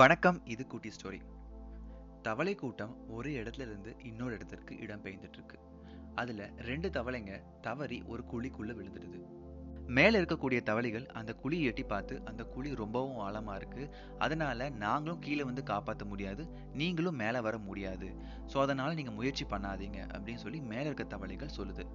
வணக்கம் இது குட்டி ஸ்டோரி. தவளை கூட்டம் ஒரு இடத்துல இருந்து இன்னொரு இடத்திற்கு இடம் பெயர்ந்துட்டு இருக்கு அதுல ரெண்டு தவளைங்க தவறி ஒரு குழிக்குள்ள விழுந்துடுது. மேல இருக்கக்கூடிய தவளைகள் அந்த குழியை எட்டி பார்த்து அந்த குழி ரொம்பவும் ஆழமா இருக்கு. அதனால நாங்களும் கீழே வந்து காப்பாற்ற முடியாது. நீங்களும் மேல வர முடியாது. ஸோ அதனால நீங்க முயற்சி பண்ணாதீங்க அப்படின்னு சொல்லி மேல இருக்க தவளைகள் சொல்லுது.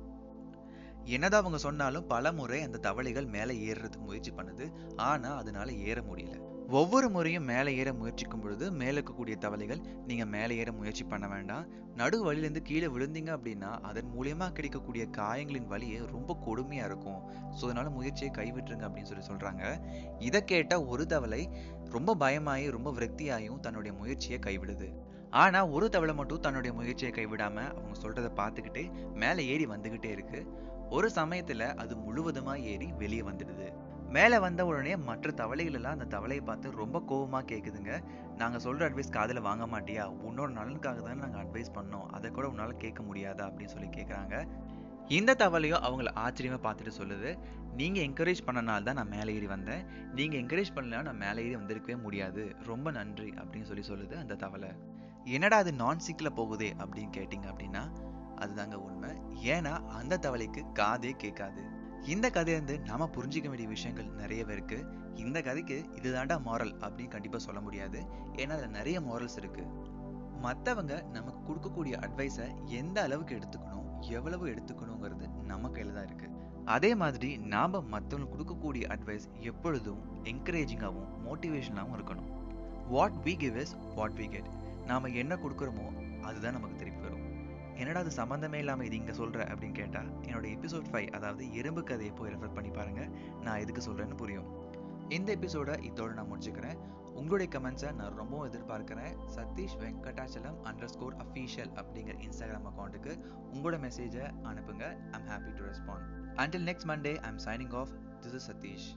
என்னதான் அவங்க சொன்னாலும் பல முறை அந்த தவளைகள் மேலே ஏறுறதுக்கு முயற்சி பண்ணுது. ஆனா அதனால ஏற முடியல. ஒவ்வொரு முறையும் மேலே ஏற முயற்சிக்கும் பொழுது மேலே இருக்கக்கூடிய தவளைகள் நீங்க மேலே ஏற முயற்சி பண்ண வேண்டாம். நடு வழியிலேருந்து கீழே விழுந்தீங்க அப்படின்னா அதன் மூலியமா கிடைக்கக்கூடிய காயங்களின் வலியே ரொம்ப கொடுமையா இருக்கும். ஸோ அதனால முயற்சியை கைவிட்டுருங்க அப்படின்னு சொல்லி சொல்றாங்க. இதை கேட்ட ஒரு தவளை ரொம்ப பயமாயி ரொம்ப விரக்தியாயும் தன்னுடைய முயற்சியை கைவிடுது. ஆனா ஒரு தவளை மட்டும் தன்னுடைய முயற்சியை கைவிடாம அவங்க சொல்றதை பார்த்துக்கிட்டே மேலே ஏறி வந்துகிட்டே இருக்கு. ஒரு சமயத்துல அது முழுவதுமா ஏறி வெளியே வந்துடுது. மேலே வந்த உடனே மற்ற தவளைகள் எல்லாம் அந்த தவளையை பார்த்து ரொம்ப கோபமாக கேட்குதுங்க நாங்கள் சொல்கிற அட்வைஸ் காதில் வாங்க மாட்டியா? உன்னோட நலனுக்காக தானே நாங்கள் அட்வைஸ் பண்ணோம். அதை கூட உன்னால் கேட்க முடியாதா? அப்படின்னு சொல்லி கேட்குறாங்க இந்த தவளையும் அவங்கள ஆச்சரியமாக பார்த்துட்டு சொல்லுது. நீங்கள் என்கரேஜ் பண்ணனால தான் நான் மேலே ஏறி வந்தேன். நீங்கள் என்கரேஜ் பண்ணலாம் நான் மேலே ஏறி வந்திருக்கவே முடியாது. ரொம்ப நன்றி. அப்படின்னு சொல்லி சொல்லுது அந்த தவளை. என்னடா அது நான் சிக்கில் போகுதே? அப்படின்னு கேட்டிங்க அப்படின்னா அதுதாங்க உண்மை. ஏன்னா அந்த தவளைக்கு காதே கேட்காது. இந்த கதையிலேருந்து நாம் புரிஞ்சிக்க வேண்டிய விஷயங்கள் நிறையவே இருக்கு. இந்த கதைக்கு இதுதாண்டா மாரல் அப்படின்னு கண்டிப்பா சொல்ல முடியாது. ஏன்னா அதுல நிறைய மாரல்ஸ் இருக்கு. மற்றவங்க நமக்கு கொடுக்கக்கூடிய அட்வைஸை எந்த அளவுக்கு எடுத்துக்கணும் எவ்வளவு எடுத்துக்கணுங்கிறது நம்ம கையில தான் இருக்கு. அதே மாதிரி நாம மற்றவங்களுக்கு கொடுக்கக்கூடிய அட்வைஸ் எப்பொழுதும் என்கரேஜிங்காகவும் மோட்டிவேஷனாகவும் இருக்கணும். What we give is what we get நாம என்ன கொடுக்குறோமோ அதுதான் நமக்கு திருப்பி வரும். என்னடா அது சம்மந்தமே இல்லாமல் இது இங்கே சொல்கிற அப்படின்னு கேட்டால் என்னோட எபிசோட் ஃபைவ் அதாவது எறும்பு கதையை போய் ரெஃபர் பண்ணி பாருங்கள் நான் எதுக்கு சொல்கிறேன்னு புரியும். இந்த எபிசோடை இதோடு நான் முடிச்சுக்கிறேன். உங்களுடைய கமெண்ட்ஸை நான் ரொம்பவும் எதிர்பார்க்குறேன். Satish Venkatachalam under score official அப்படிங்கிற இன்ஸ்டாகிராம் அக்கௌண்ட்டுக்கு உங்களோட மெசேஜை அனுப்புங்க. I'm happy to respond until next Monday I'm signing off this is Satish